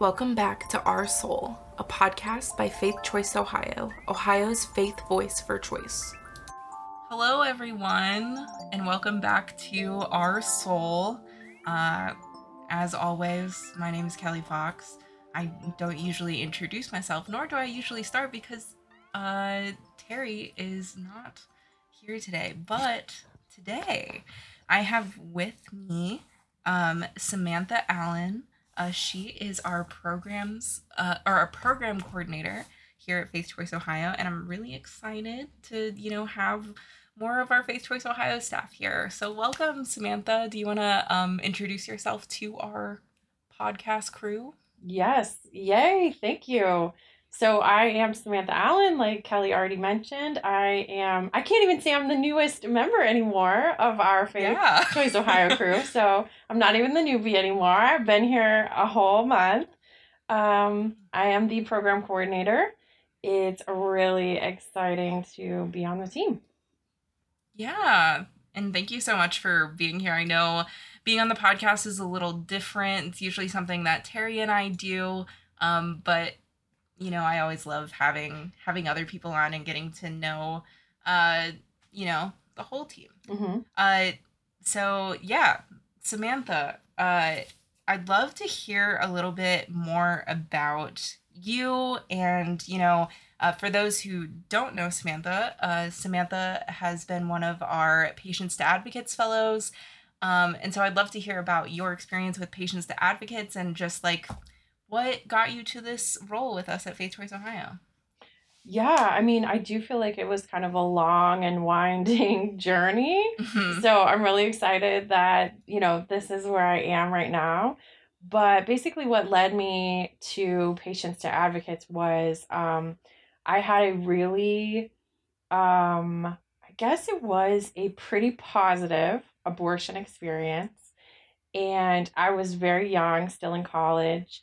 Welcome back to Our Soul, a podcast by Faith Choice Ohio, Ohio's faith voice for choice. Hello, everyone, and welcome back to Our Soul. Uh, as always, my name is Kelley Fox. I don't usually introduce myself, nor do I usually start because uh, Terry is not here today. But today, I have with me um, Samantha Allen. Uh, she is our programs uh, or our program coordinator here at Faith Choice Ohio, and I'm really excited to you know have more of our Faith Choice Ohio staff here. So welcome, Samantha. Do you want to um, introduce yourself to our podcast crew? Yes. Yay. Thank you. So I am Samantha Allen, like Kelley already mentioned. I am I can't even say I'm the newest member anymore of our Faith Yeah. Choice Ohio crew. So I'm not even the newbie anymore. I've been here a whole month. Um, I am the program coordinator. It's really exciting to be on the team. Yeah. And thank you so much for being here. I know being on the podcast is a little different. It's usually something that Terry and I do. Um, but you know, I always love having having other people on and getting to know uh, you know, the whole team. Mm-hmm. Uh so yeah, Samantha, uh I'd love to hear a little bit more about you and, you know, uh, for those who don't know Samantha, uh, Samantha has been one of our Patients to Advocates fellows. Um, and so I'd love to hear about your experience with Patients to Advocates and just like what got you to this role with us at Faith Choice Ohio. Yeah, I mean, I do feel like it was kind of a long and winding journey. Mhm. So I'm really excited that, you know, this is where I am right now. But basically, what led me to Patients to Advocates was um, I had a really, um, I guess it was a pretty positive abortion experience. And I was very young, still in college.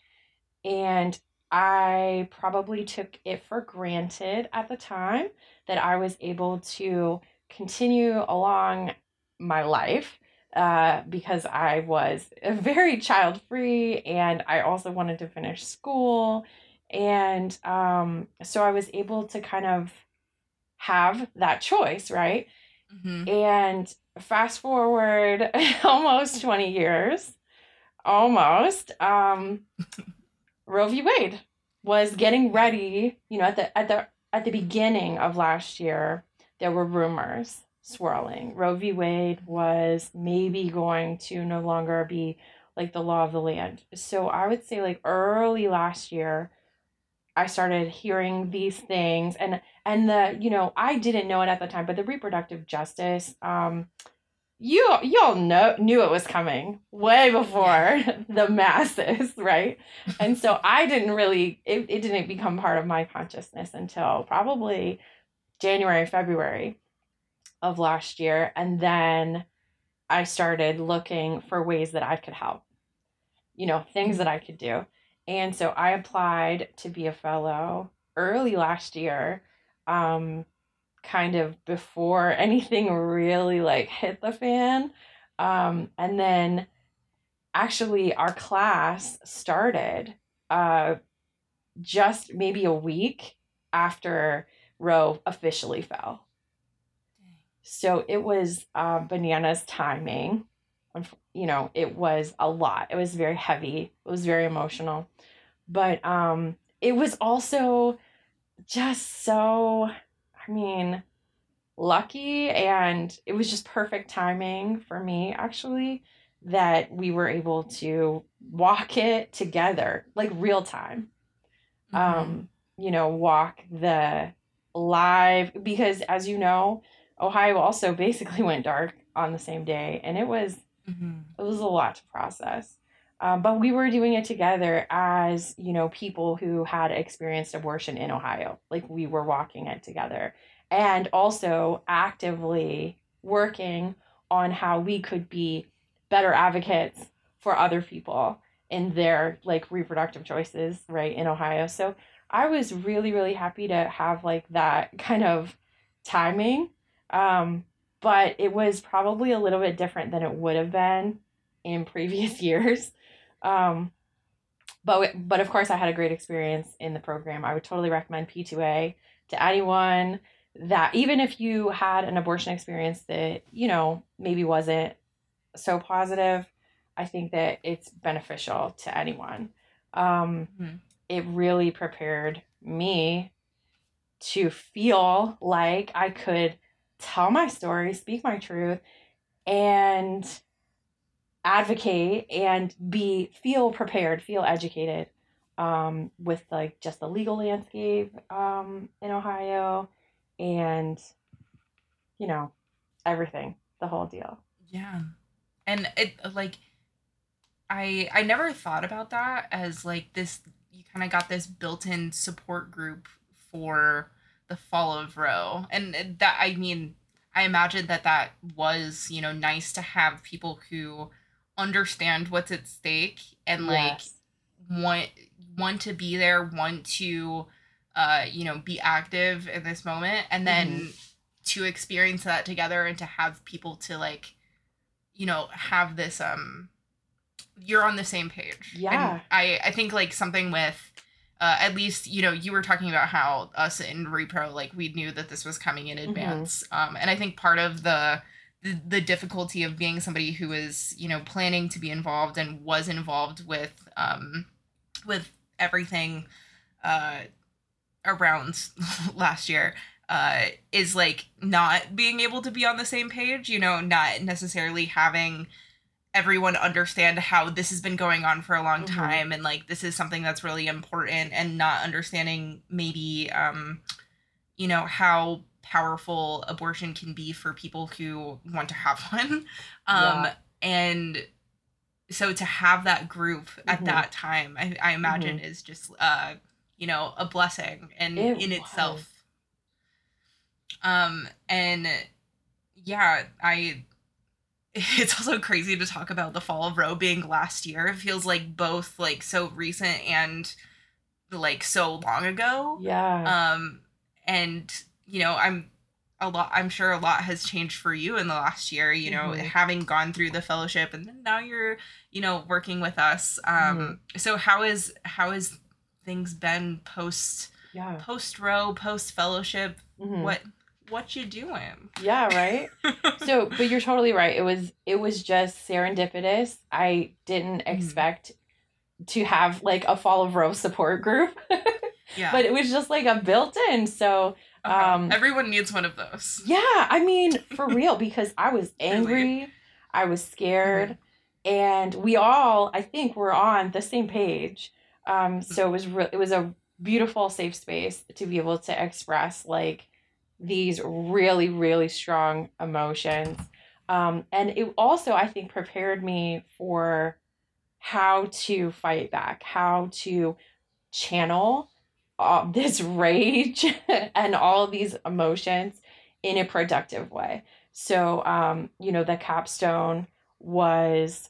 And I probably took it for granted at the time that I was able to continue along my life uh, because I was very child free and I also wanted to finish school. And um, so I was able to kind of have that choice, right? Mhm. And fast forward almost 20 years, almost, um, Roe v. Wade was getting ready, you know, at the at the at the beginning of last year, there were rumors swirling. Roe v. Wade was maybe going to no longer be like the law of the land. So I would say like early last year, I started hearing these things and and the you know I didn't know it at the time, but the reproductive justice um you y'all know knew it was coming way before the masses, right? And so I didn't really it, it didn't become part of my consciousness until probably January, February of last year. And then I started looking for ways that I could help, you know, things that I could do. And so I applied to be a fellow early last year, um, kind of before anything really like hit the fan. Um, and then actually our class started uh, just maybe a week after Roe officially fell. So it was uh, bananas timing. You know, it was a lot. It was very heavy. It was very emotional. But um, it was also just so, I mean, lucky and it was just perfect timing for me actually that we were able to walk it together like real time. Um you know walk the live because as you know ohio also basically went dark on the same day and it was Mhm. it was a lot to process um, but we were doing it together as you know people who had experienced abortion in ohio. Like we were walking it together. And also actively working on how we could be better advocates for other people in their like reproductive choices right in ohio. So i was really really happy to have like that kind of timing. Um, but it was probably a little bit different than it would have been in previous years um, but but of course I had a great experience in the program. I would totally recommend P2A to anyone that even if you had an abortion experience that, you know, maybe wasn't so positive, I think that it's beneficial to anyone. Um, mm-hmm. It really prepared me to feel like I could tell my story, speak my truth, and advocate and be feel prepared, feel educated um, with like just the legal landscape um, in Ohio and you know everything, the whole deal. Yeah, and it like I I never thought about that as like this. You kind of got this built-in support group for the fall of Roe, and that I mean I imagine that that was you know nice to have people who understand what's at stake and like yes. want want to be there, want to uh you know be active in this moment and then mm-hmm. to experience that together and to have people to like you know have this um you're on the same page. Yeah. And I I think like something with uh, at least you know you were talking about how us in repro like we knew that this was coming in mm-hmm. advance mm-hmm. um, and i think part of the, the the difficulty of being somebody who is you know planning to be involved and was involved with um with everything uh around last year uh is like not being able to be on the same page you know not necessarily having everyone understand how this has been going on for a long mm-hmm. time and like this is something that's really important and not understanding maybe um you know how powerful abortion can be for people who want to have one um yeah. and so to have that group at mm-hmm. that time i, I imagine mm-hmm. is just uh you know a blessing and it in was. itself um and yeah i it's also crazy to talk about the fall of Roe being last year. It feels like both like so recent and like so long ago. Yeah. Um and you know, I'm a lot I'm sure a lot has changed for you in the last year, you know, mm-hmm. having gone through the fellowship and then now you're, you know, working with us. Um mm-hmm. so how is how is things been post yeah. post Roe post fellowship? Mm-hmm. What what you doing? Yeah, right. so, but you're totally right. It was it was just serendipitous. I didn't mm-hmm. expect to have like a fall of Roe support group. yeah. But it was just like a built-in. So um everyone needs one of those. Yeah, I mean, for real because I was angry, really? I was scared, mm-hmm. and we all I think were on the same page. Um so it was re- it was a beautiful safe space to be able to express like these really, really strong emotions. Um, and it also, I think, prepared me for how to fight back, how to channel uh, this rage and all these emotions in a productive way. So, um, you know, the capstone was,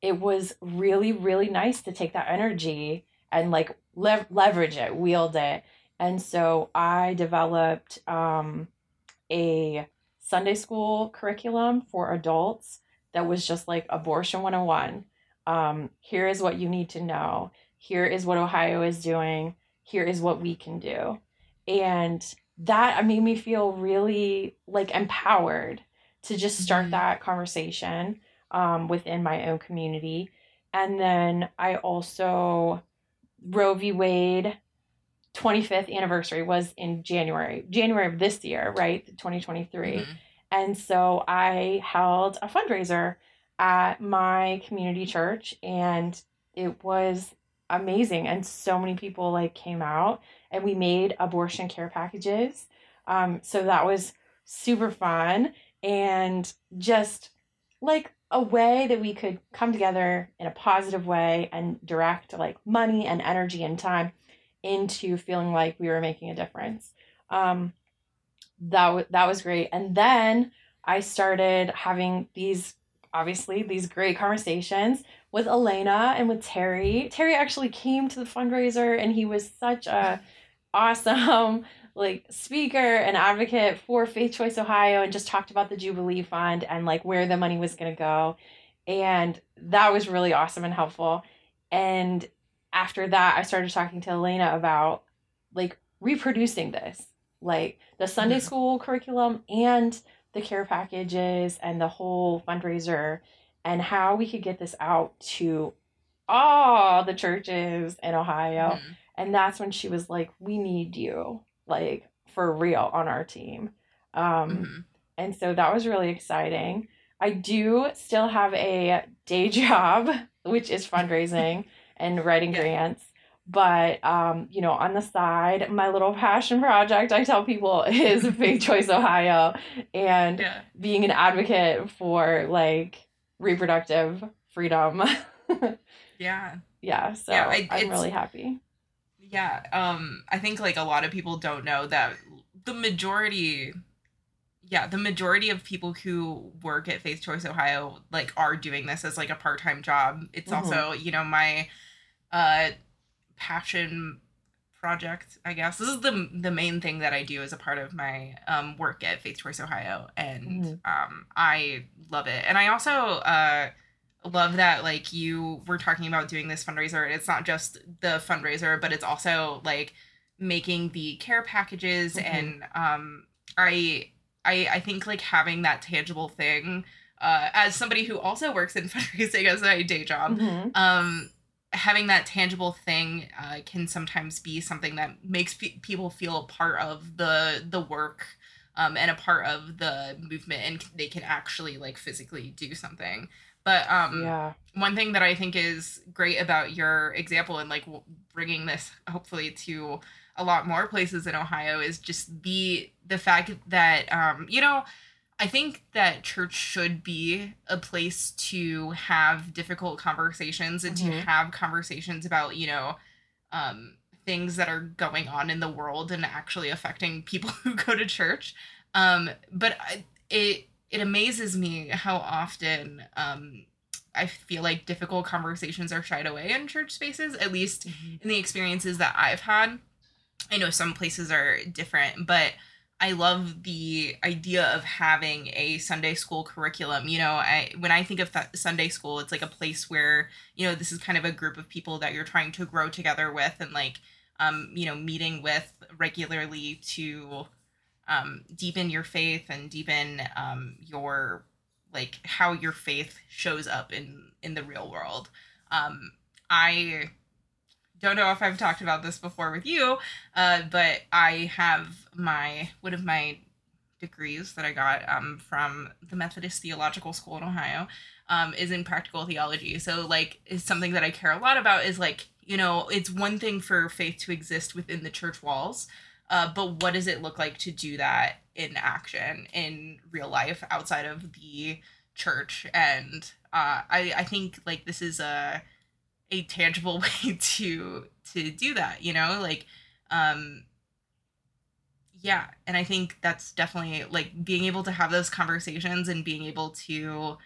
it was really, really nice to take that energy and like lev- leverage it, wield it, and so I developed um, a Sunday school curriculum for adults that was just like abortion 101. Um, here is what you need to know. Here is what Ohio is doing. Here is what we can do. And that made me feel really like empowered to just start mm-hmm. that conversation um, within my own community. And then I also, Roe v. Wade 25th anniversary was in January, January of this year, right? 2023. Mm-hmm. And so I held a fundraiser at my community church and it was amazing and so many people like came out and we made abortion care packages. Um so that was super fun and just like a way that we could come together in a positive way and direct like money and energy and time into feeling like we were making a difference. Um, that w- that was great. And then I started having these obviously these great conversations with Elena and with Terry. Terry actually came to the fundraiser and he was such a awesome like speaker and advocate for Faith Choice Ohio and just talked about the Jubilee Fund and like where the money was going to go. And that was really awesome and helpful. and after that, I started talking to Elena about like reproducing this, like the Sunday Mhm. school curriculum and the care packages and the whole fundraiser, and how we could get this out to all the churches in Ohio. Mhm. And that's when she was like, We need you, like for real on our team. Um, Mhm. and so that was really exciting. I do still have a day job, which is fundraising and writing Yeah. grants. But um, you know, on the side, my little passion project I tell people is Faith Choice Ohio and Yeah. being an advocate for like reproductive freedom. Yeah. yeah, so Yeah, I- I'm really happy. Yeah. Um, I think like a lot of people don't know that the majority yeah, the majority of people who work at Faith Choice Ohio like are doing this as like a part-time job. It's Mhm. also, you know, my uh passion project, I guess. This is the the main thing that I do as a part of my um work at Faith Choice Ohio and Mhm. um I love it. And I also uh love that like you were talking about doing this fundraiser and it's not just the fundraiser but it's also like making the care packages Mhm. and um I I I think like having that tangible thing uh as somebody who also works in fundraising as my day job Mhm. um having that tangible thing uh, can sometimes be something that makes pe- people feel a part of the the work um, and a part of the movement and they can actually like physically do something but um Yeah. one thing that I think is great about your example and like w- bringing this hopefully to a lot more places in Ohio is just the the fact that um you know I think that church should be a place to have difficult conversations and to Mhm. have conversations about you know um things that are going on in the world and actually affecting people who go to church um but I, it it amazes me how often um I feel like difficult conversations are shied away in church spaces, at least in the experiences that I've had. I know some places are different, but I love the idea of having a Sunday school curriculum. You know, I when I think of th- Sunday school, it's like a place where, you know, this is kind of a group of people that you're trying to grow together with and like um, you know, meeting with regularly to um, deepen your faith and deepen um, your like how your faith shows up in in the real world. Um, I don't know if I've talked about this before with you, uh, but I have my one of my degrees that I got um, from the Methodist Theological School in Ohio um, is in practical theology. So like it's something that I care a lot about is like you know it's one thing for faith to exist within the church walls, uh, but what does it look like to do that in action in real life outside of the church? And uh, I I think like this is a a tangible way to to do that. You know, like um yeah and i think that's definitely like being able to have those conversations and being able to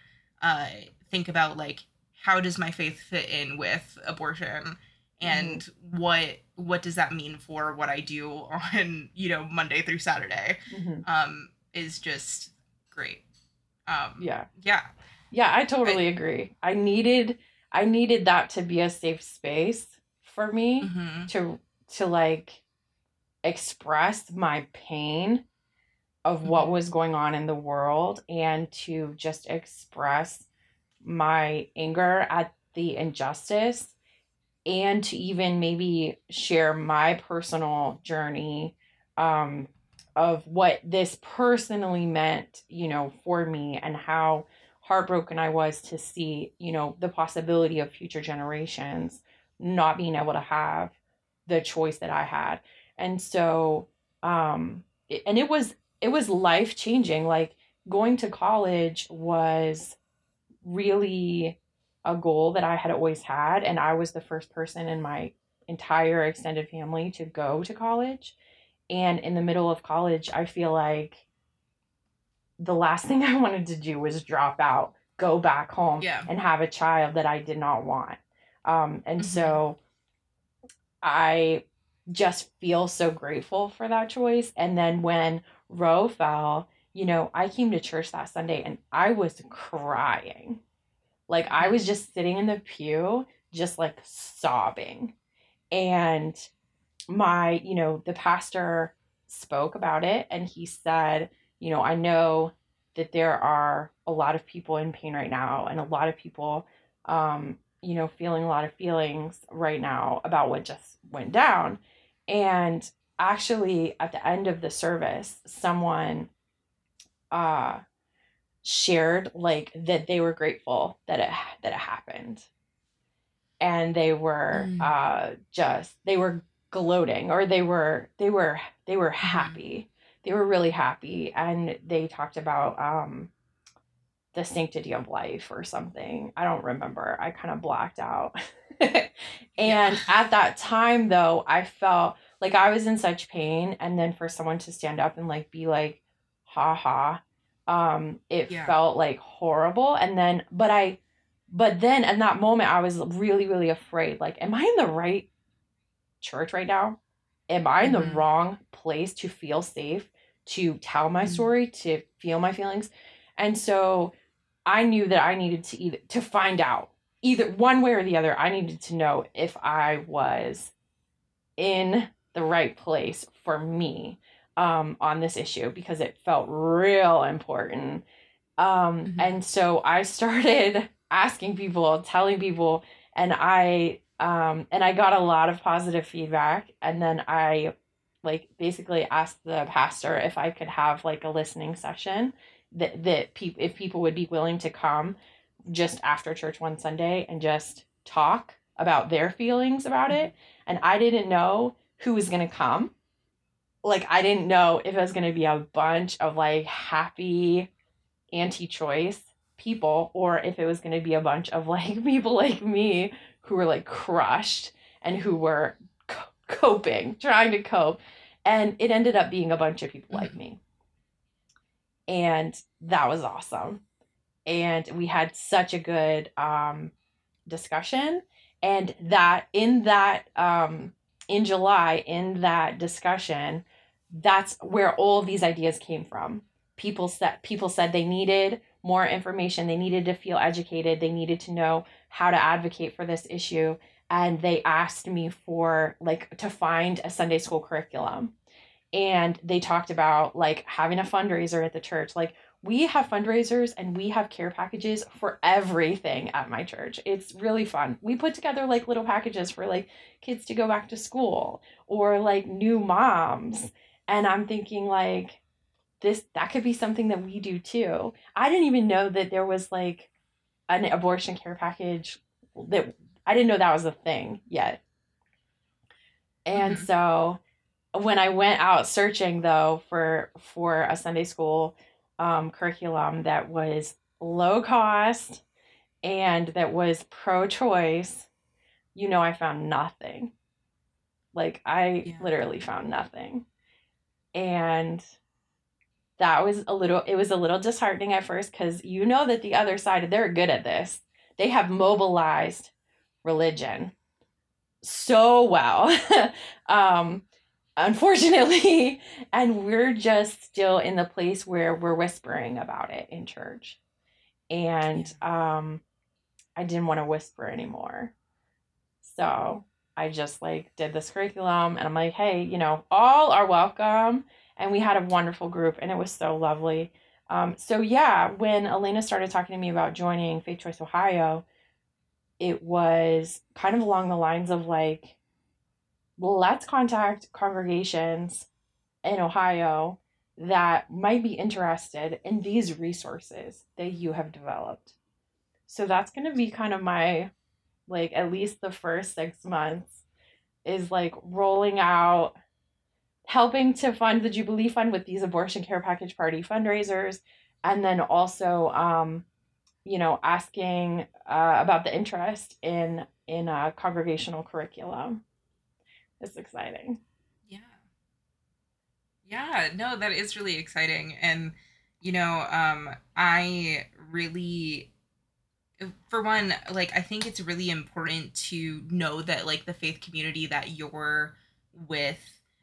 uh think about like how does my faith fit in with abortion and what what does that mean for what i do on you know monday through saturday Mhm. um is just great um Yeah. yeah Yeah, I totally agree. I needed I needed that to be a safe space for me hmm to to like express my pain of what Mhm. was going on in the world and to just express my anger at the injustice and to even maybe share my personal journey um, of what this personally meant, you know, for me and how heartbroken I was to see, you know, the possibility of future generations not being able to have the choice that I had. And so, um, it- and it was, it was life changing. Like going to college was really a goal that I had always had. And I was the first person in my entire extended family to go to college. And in the middle of college, I feel like the last thing I wanted to do was drop out, go back home, Yeah. and have a child that I did not want. Um, and Mhm. so I just feel so grateful for that choice. And then when Roe fell, you know, I came to church that Sunday and I was crying. Like I was just sitting in the pew, just like sobbing. And my, you know, the pastor spoke about it and he said, you know, I know that there are a lot of people in pain right now and a lot of people um, you know, feeling a lot of feelings right now about what just went down. And actually at the end of the service, someone uh shared like that they were grateful that it that it happened and they were mm. uh just they were gloating or they were they were they were mm-hmm. happy they were really happy and they talked about um the sanctity of life or something. I don't remember. I kind of blacked out. And yeah. at that time though i felt like i was in such pain and then for someone to stand up and like be like ha ha um it yeah. felt like horrible. And then but i but then in that moment i was really really afraid. Like am i in the right church right now? Am i in mm-hmm. the wrong place to feel safe to tell my mm-hmm. story to feel my feelings and so i knew that i needed to either to find out either one way or the other i needed to know if i was in the right place for me um, on this issue because it felt real important. Um, mm-hmm. And so I started asking people, telling people, and I um, and I got a lot of positive feedback. And then I like basically asked the pastor if I could have like a listening session that that people if people would be willing to come just after church one Sunday and just talk about their feelings about it. Mm-hmm. And I didn't know who was going to come like I didn't know if it was going to be a bunch of like happy anti-choice people or if it was going to be a bunch of like people like me who were like crushed and who were coping, trying to cope. And it ended up being a bunch of people like me. And that was awesome. And we had such a good um, discussion. And that in that um, in July, in that discussion, that's where all these ideas came from. People said people said they needed more information, they needed to feel educated, they needed to know how to advocate for this issue, and they asked me for like to find a Sunday school curriculum. And they talked about like having a fundraiser at the church. Like we have fundraisers and we have care packages for everything at my church. It's really fun. We put together like little packages for like kids to go back to school or like new moms and I'm thinking like this that could be something that we do too. I didn't even know that there was like an abortion care package that I didn't know that was a thing yet. And mm-hmm. so when I went out searching though for for a Sunday school um, curriculum that was low cost and that was pro choice, you know, I found nothing. Like I yeah. literally found nothing and that was a little it was a little disheartening at first because you know that the other side they're good at this they have mobilized religion so well um unfortunately and we're just still in the place where we're whispering about it in church and um i didn't want to whisper anymore so I just like did this curriculum and I'm like, hey, you know, all are welcome. And we had a wonderful group and it was so lovely. Um, so yeah, when Elena started talking to me about joining Faith Choice Ohio, it was kind of along the lines of like, well, let's contact congregations in Ohio that might be interested in these resources that you have developed. So that's going to be kind of my like at least the first six months is like rolling out helping to fund the jubilee fund with these abortion care package party fundraisers and then also um, you know asking uh, about the interest in in a congregational curriculum. It's exciting. Yeah. Yeah no that is really exciting and you know um i really for one, like I think it's really important to know that like the faith community that you're with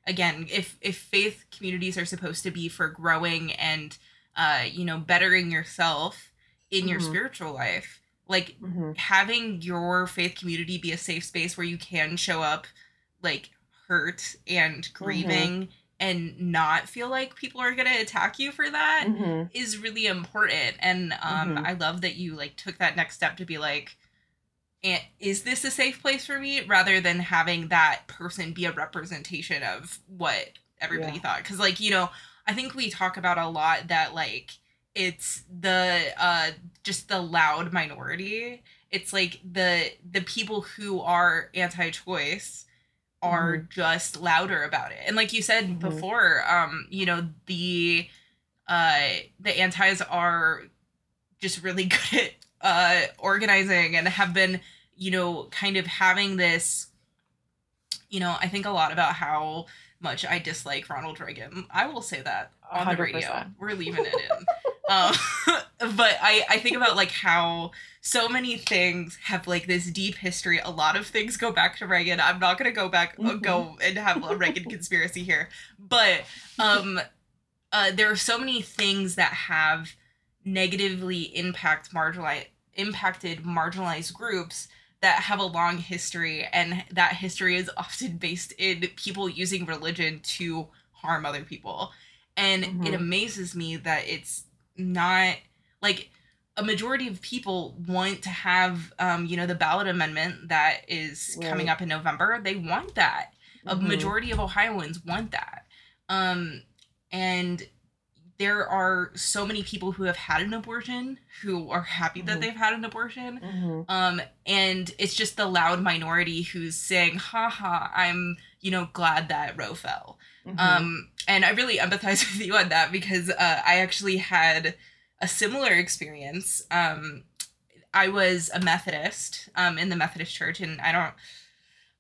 again, if if faith communities are supposed to be for growing and uh you know bettering yourself in your mm-hmm. spiritual life, like Mhm. having your faith community be a safe space where you can show up like hurt and grieving and not feel like people are going to attack you for that Mhm. is really important and um Mhm. i love that you like took that next step to be like "Eh, is this a safe place for me rather than having that person be a representation of what everybody Yeah. thought because like you know i think we talk about a lot that like it's the uh just the loud minority. It's like the the people who are anti-choice are just louder about it. And like you said Mhm. before um you know the uh the antis are just really good at uh organizing and have been you know kind of having this you know i think a lot about how much i dislike ronald reagan. I will say that on the radio. We're leaving it in um but i i think about like how so many things have like this deep history a lot of things go back to reagan i'm not gonna go back uh, Mhm. go and have a reagan conspiracy here but um uh there are so many things that have negatively impact marginalized impacted marginalized groups that have a long history and that history is often based in people using religion to harm other people and it Mhm. amazes me that it's not like a majority of people want to have um you know the ballot amendment that is coming up in november they want that a Mhm. majority of ohioans want that um and there are so many people who have had an abortion who are happy that Mhm. they've had an abortion Mhm. um and it's just the loud minority who's saying haha i'm you know glad that roe fell. Mhm. um and i really empathize with you on that because uh, i actually had a similar experience. Um i was a methodist um in the methodist church and i don't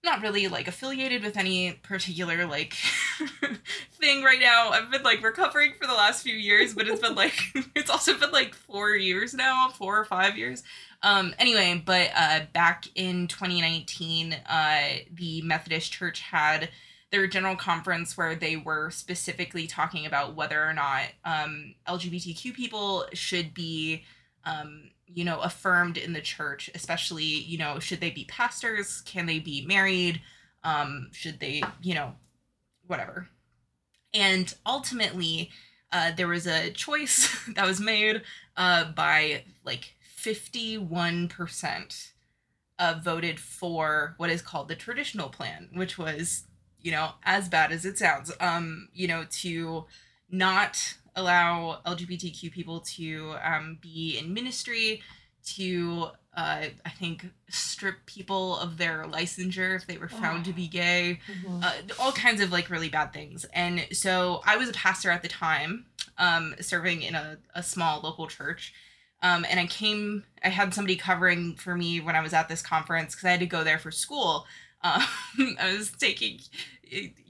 not really like affiliated with any particular like thing right now. I've been like recovering for the last few years but it's been like it's also been like four years now four or five years um anyway but uh back in 2019 uh the methodist church had their general conference where they were specifically talking about whether or not um, LGBTQ people should be, um, you know, affirmed in the church, especially, you know, should they be pastors? Can they be married? Um, should they, you know, whatever. And ultimately, uh, there was a choice that was made uh, by like 51% uh, voted for what is called the traditional plan, which was, you know, as bad as it sounds, um, you know, to not allow LGBTQ people to um, be in ministry, to, uh, I think, strip people of their licensure if they were found to be gay, Mhm. uh, all kinds of like really bad things. And so I was a pastor at the time, um, serving in a, a small local church. Um, and I came, I had somebody covering for me when I was at this conference because I had to go there for school. Um, I was taking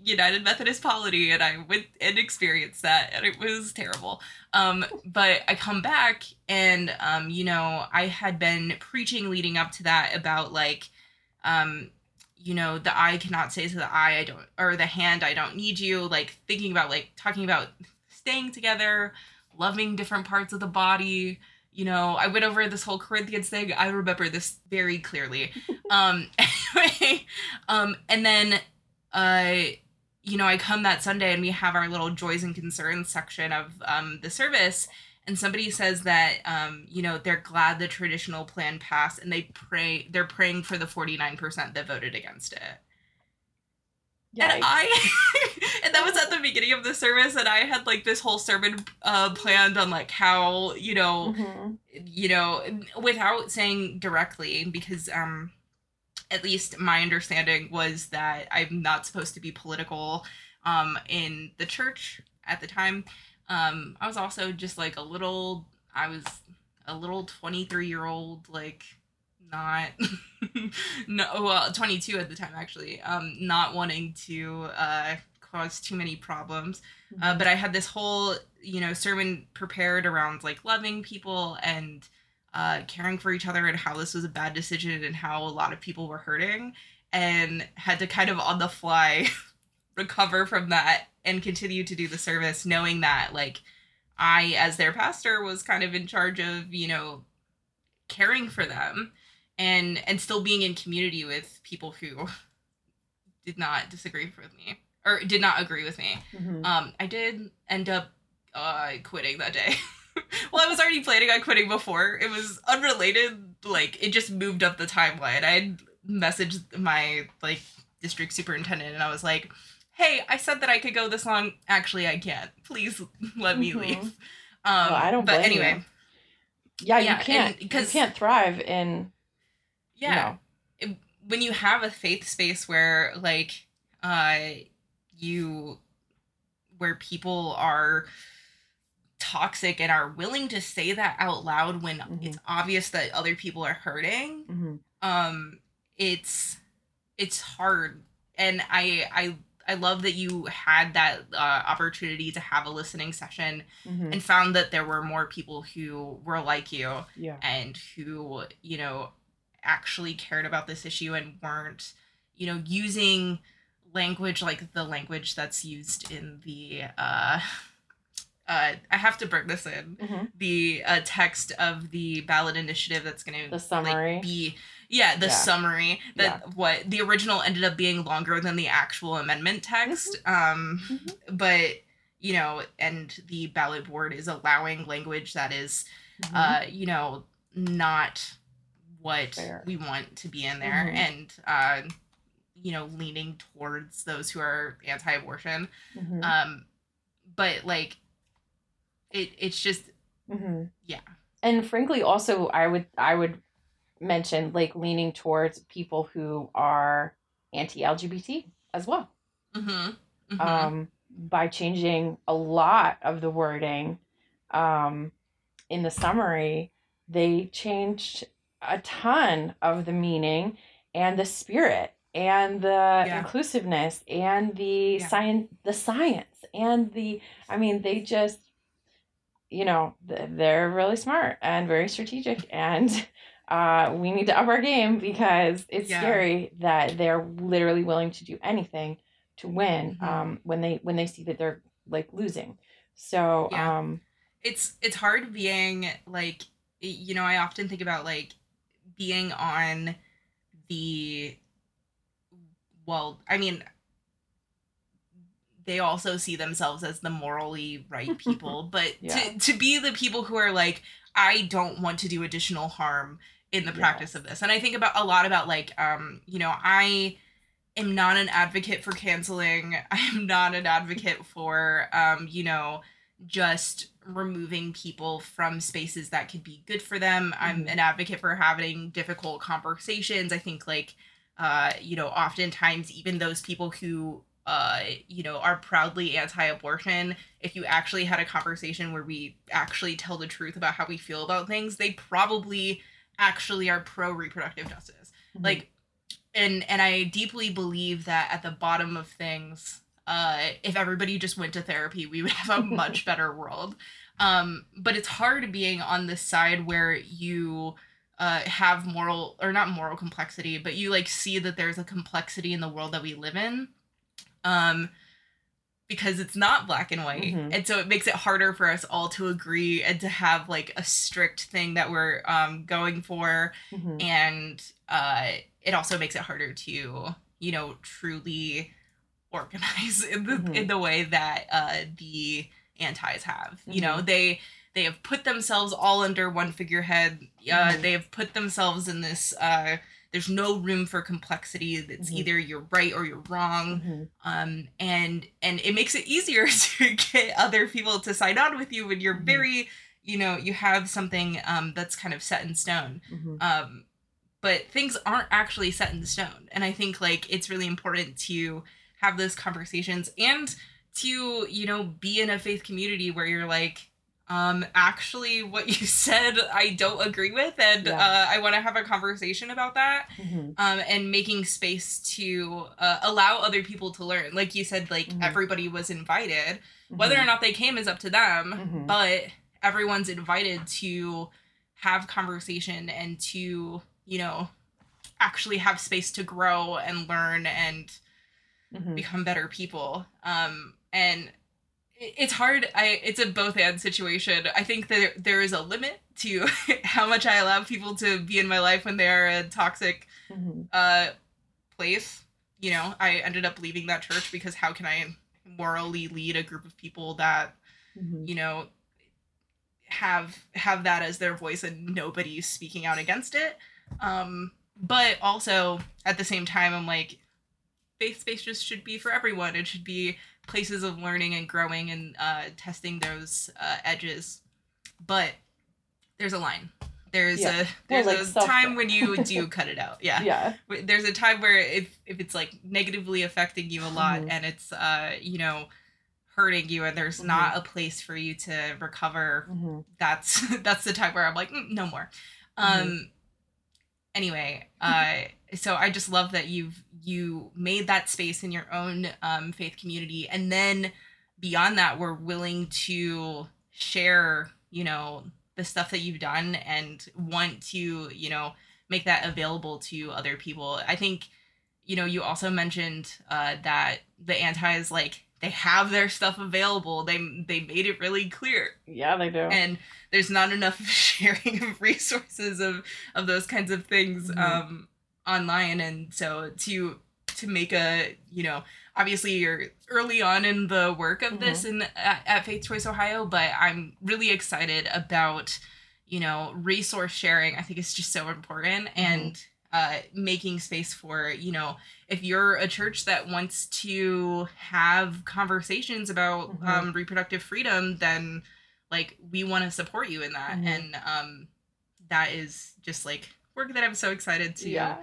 United Methodist Polity and I went and experienced that and it was terrible. Um, but I come back and, um, you know, I had been preaching leading up to that about like, um, you know, the eye cannot say to the eye, I don't, or the hand, I don't need you. Like thinking about like talking about staying together, loving different parts of the body. You know, I went over this whole Corinthians thing. I remember this very clearly. um, anyway, um, and then, uh, you know, I come that Sunday and we have our little joys and concerns section of um, the service. And somebody says that, um, you know, they're glad the traditional plan passed and they pray, they're praying for the 49% that voted against it. And I, and that was at the beginning of the service, and I had like this whole sermon uh, planned on like how you know, Mhm. you know, without saying directly, because um, at least my understanding was that I'm not supposed to be political, um, in the church at the time. Um, I was also just like a little, I was a little 23 year old like not no well 22 at the time actually um not wanting to uh cause too many problems. Uh, but i had this whole you know sermon prepared around like loving people and uh caring for each other and how this was a bad decision and how a lot of people were hurting and had to kind of on the fly recover from that and continue to do the service knowing that like i as their pastor was kind of in charge of you know caring for them and and still being in community with people who did not disagree with me or did not agree with me. Mhm. Um, I did end up uh, quitting that day. well, I was already planning on quitting before. It was unrelated. Like it just moved up the timeline. I had messaged my like district superintendent, and I was like, "Hey, I said that I could go this long. Actually, I can't. Please let me Mhm. leave." Um, Well, I don't But blame you. anyway, yeah, yeah, you can't Because you can't thrive in yeah. you know, when you have a faith space where like uh you where people are toxic and are willing to say that out loud when Mhm. it's obvious that other people are hurting mhm, um it's it's hard and i i i love that you had that uh, opportunity to have a listening session mhm. and found that there were more people who were like you yeah. and who you know actually cared about this issue and weren't you know using language like the language that's used in the uh uh i have to bring this in Mhm. the uh, text of the ballot initiative that's going to The summary. like, be yeah the Yeah. summary that what the original ended up being longer than the actual amendment text um Mhm. but you know and the ballot board is allowing language that is Mhm. uh you know not what Fair. we want to be in there Mhm. and uh you know leaning towards those who are anti-abortion Mhm. um but like it it's just hmm yeah and frankly also i would i would mention like leaning towards people who are anti-lgbt as well mm-hmm, mm-hmm. um, by changing a lot of the wording um, in the summary they changed a ton of the meaning and the spirit and the inclusiveness and the Yeah. science the science and the i mean they just you know they're really smart and very strategic and uh, we need to up our game because it's Yeah. scary that they're literally willing to do anything to win Mhm. um, when they when they see that they're like losing so Yeah. um it's it's hard being like you know i often think about like being on the well i mean they also see themselves as the morally right people but Yeah. to to be the people who are like i don't want to do additional harm in the practice Yes. of this and i think about a lot about like um you know i am not an advocate for canceling i am not an advocate for um you know just removing people from spaces that could be good for them. I'm Mhm. an advocate for having difficult conversations. I think like uh you know oftentimes even those people who uh you know are proudly anti-abortion if you actually had a conversation where we actually tell the truth about how we feel about things they probably actually are pro reproductive justice Mhm. like and and i deeply believe that at the bottom of things uh if everybody just went to therapy we would have a much better world um but it's hard being on this side where you uh have moral or not moral complexity but you like see that there's a complexity in the world that we live in um because it's not black and white Mhm. and so it makes it harder for us all to agree and to have like a strict thing that we're um going for Mhm. and uh, it also makes it harder to you know truly organize in the Mhm. in the way that uh, the antis have you know Mhm. they they have put themselves all under one figurehead uh, Mhm. they have put themselves in this uh, there's no room for complexity it's Mhm. either you're right or you're wrong Mhm. um and and it makes it easier to get other people to sign on with you when you're very you know you have something um that's kind of set in stone um but things aren't actually set in stone and i think like it's really important to have those conversations and to you know be in a faith community where you're like um actually what you said i don't agree with and Yeah. uh, i want to have a conversation about that Mhm. um, and making space to uh, allow other people to learn. Like you said, like Mhm. everybody was invited. Whether or not they came is up to them, Mhm. but everyone's invited to have conversation and to, you know, actually have space to grow and learn and Mhm. become better people. Um, and it's hard i it's a both and situation i think that there is a limit to how much i allow people to be in my life when they are a toxic Mhm. uh place you know i ended up leaving that church because how can i morally lead a group of people that Mhm. you know have have that as their voice and nobody's speaking out against it um but also at the same time i'm like faith space just should be for everyone it should be places of learning and growing and uh testing those uh edges but there's a line there's Yeah. a there's like a time when you do cut it out yeah Yeah. there's a time where if if it's like negatively affecting you a lot Mhm. and it's uh you know hurting you and there's Mhm. not a place for you to recover Mhm. that's that's the time where i'm like "Mm, no more Mhm. um anyway uh so i just love that you've you made that space in your own um faith community. And then beyond that we're willing to share you know the stuff that you've done and want to you know make that available to other people. I think you know you also mentioned uh that the antis like they have their stuff available. They they made it really clear. Yeah, they do. and there's not enough sharing of resources of of those kinds of things. Mhm. um online and so to to make a you know obviously you're early on in the work of this in at, at faith choice ohio but i'm really excited about you know resource sharing i think it's just so important and uh making space for you know if you're a church that wants to have conversations about Mhm. um reproductive freedom then like we want to support you in that Mhm. and um that is just like work that i'm so excited to yeah.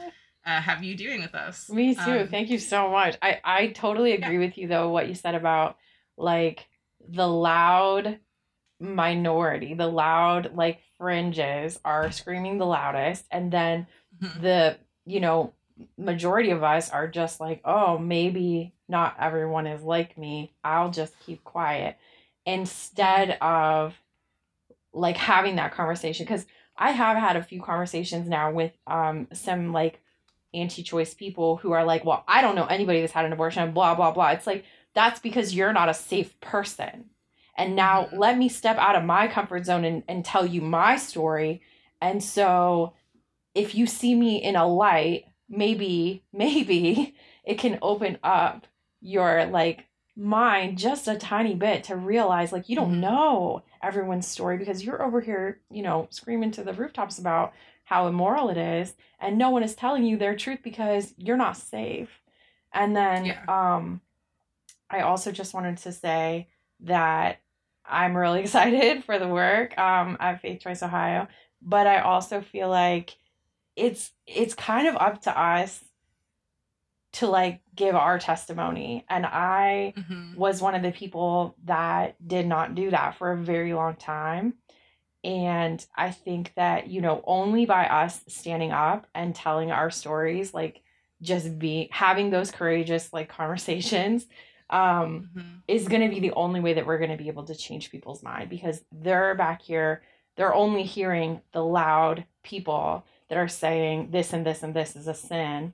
uh, have you doing with us Me too. Um, Thank you so much. I I totally agree with you though what you said about like the loud minority, the loud like fringes are screaming the loudest and then Mhm. the you know majority of us are just like, "Oh, maybe not everyone is like me. I'll just keep quiet." Instead of like having that conversation cuz I have had a few conversations now with um some like anti-choice people who are like, "Well, I don't know anybody that's had an abortion, blah blah blah." It's like that's because you're not a safe person. And now Mhm. let me step out of my comfort zone and, and tell you my story. And so if you see me in a light, maybe, maybe it can open up your like mind just a tiny bit to realize like you don't Mhm. know everyone's story because you're over here, you know, screaming to the rooftops about how immoral it is and no one is telling you their truth because you're not safe. And then Yeah. um I also just wanted to say that I'm really excited for the work um, at Faith Choice Ohio, but I also feel like it's it's kind of up to us to like give our testimony, and I Mhm. was one of the people that did not do that for a very long time. And I think that, you know, only by us standing up and telling our stories, like just be having those courageous like conversations, um, Mhm. is going to be the only way that we're going to be able to change people's mind because they're back here they're only hearing the loud people that are saying this and this and this is a sin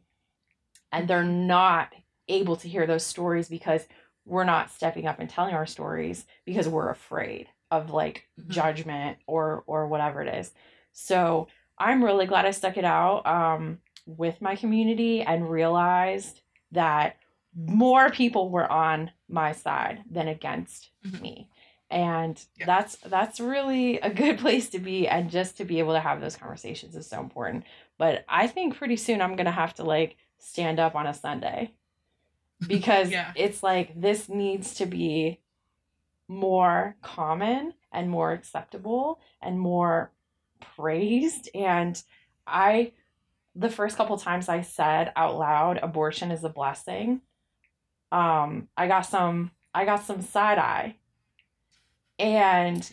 and they're not able to hear those stories because we're not stepping up and telling our stories because we're afraid of like Mhm. judgment or or whatever it is so i'm really glad i stuck it out um, with my community and realized that more people were on my side than against Mhm. me and Yeah. that's that's really a good place to be and just to be able to have those conversations is so important but i think pretty soon i'm gonna have to like stand up on a sunday because Yeah. it's like this needs to be more common and more acceptable and more praised and i the first couple times i said out loud abortion is a blessing um i got some i got some side eye and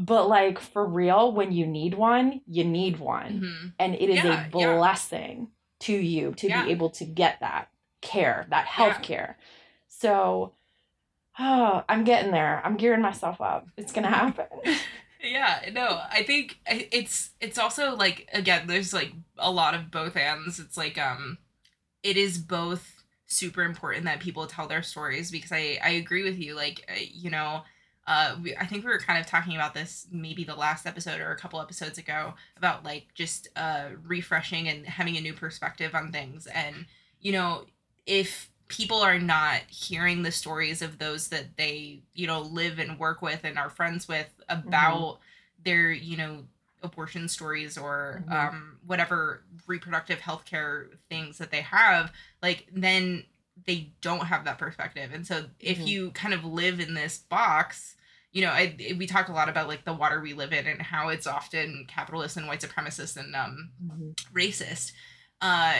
but like for real when you need one you need one Mhm. and it is Yeah, a yeah. To you to Yeah. be able to get that care that health care. So oh, i'm getting there. I'm gearing myself up. It's gonna happen. Yeah no i think it's it's also like again there's like a lot of both ends it's like um it is both super important that people tell their stories because I I agree with you. Like uh, you know, uh, we, I think we were kind of talking about this maybe the last episode or a couple episodes ago about like just uh, refreshing and having a new perspective on things. And you know, if people are not hearing the stories of those that they you know live and work with and are friends with about mm-hmm. their you know abortion stories or mm-hmm. um, whatever reproductive health care things that they have, like then they don't have that perspective. And so if mm-hmm. you kind of live in this box, you know, I, we talk a lot about like the water we live in and how it's often capitalist and white supremacist and um, mm-hmm. racist. Uh,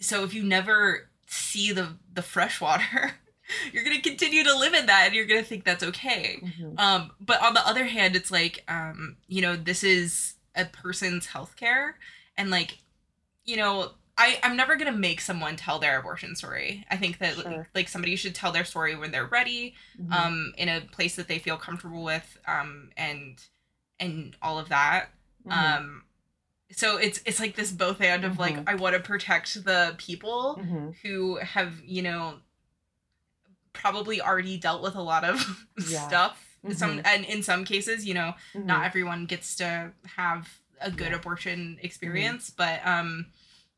so if you never see the the fresh water you're gonna continue to live in that and you're gonna think that's okay mm-hmm. um but on the other hand it's like um you know this is a person's healthcare and like you know I, I'm never gonna make someone tell their abortion story. I think that sure. like somebody should tell their story when they're ready, mm-hmm. um, in a place that they feel comfortable with, um, and and all of that. Mm-hmm. Um, so it's it's like this both end of like mm-hmm. I want to protect the people mm-hmm. who have you know probably already dealt with a lot of yeah. stuff. Mm-hmm. Some and in some cases, you know, mm-hmm. not everyone gets to have a good yeah. abortion experience, mm-hmm. but um,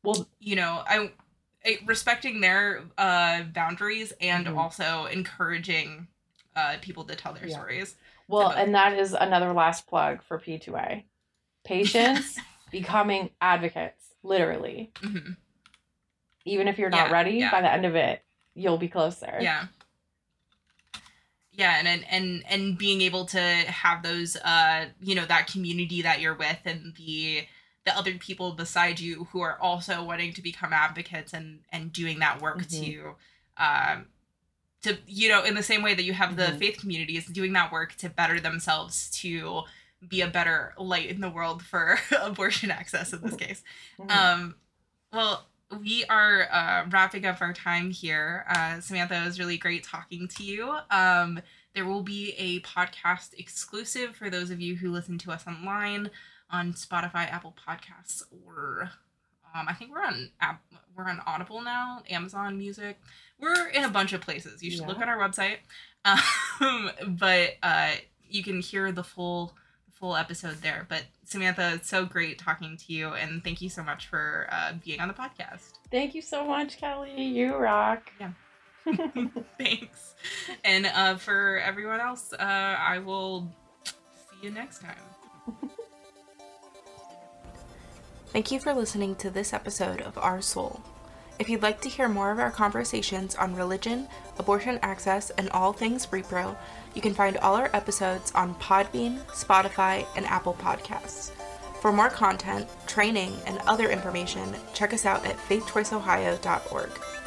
well, you know, I, respecting their uh boundaries and mm-hmm. also encouraging uh people to tell their yeah. stories. Well, and that is another last plug for P2A. Patients becoming advocates, literally. Mm-hmm. Even if you're not yeah, ready, by the end of it, you'll be closer. Yeah yeah and, and and and being able to have those uh you know that community that you're with and the the other people beside you who are also wanting to become advocates and and doing that work mm-hmm. to um to you know in the same way that you have mm-hmm. the faith communities doing that work to better themselves to be a better light in the world for abortion access in this case mm-hmm. um well we are uh, wrapping up our time here. Uh, Samantha, it was really great talking to you. Um, there will be a podcast exclusive for those of you who listen to us online on Spotify, Apple Podcasts, or um, I think we're on app, we're on Audible now, Amazon Music. We're in a bunch of places. You should yeah. look at our website. Um, but uh, you can hear the full full episode there. But Samantha, it's so great talking to you, and thank you so much for uh, being on the podcast. Thank you so much, Kelley. You rock. Yeah. Thanks. And uh, for everyone else, uh, I will see you next time. Thank you for listening to this episode of Our Soul. If you'd like to hear more of our conversations on religion, abortion access, and all things repro, you can find all our episodes on Podbean, Spotify, and Apple Podcasts. For more content, training, and other information, check us out at faithchoiceohio.org.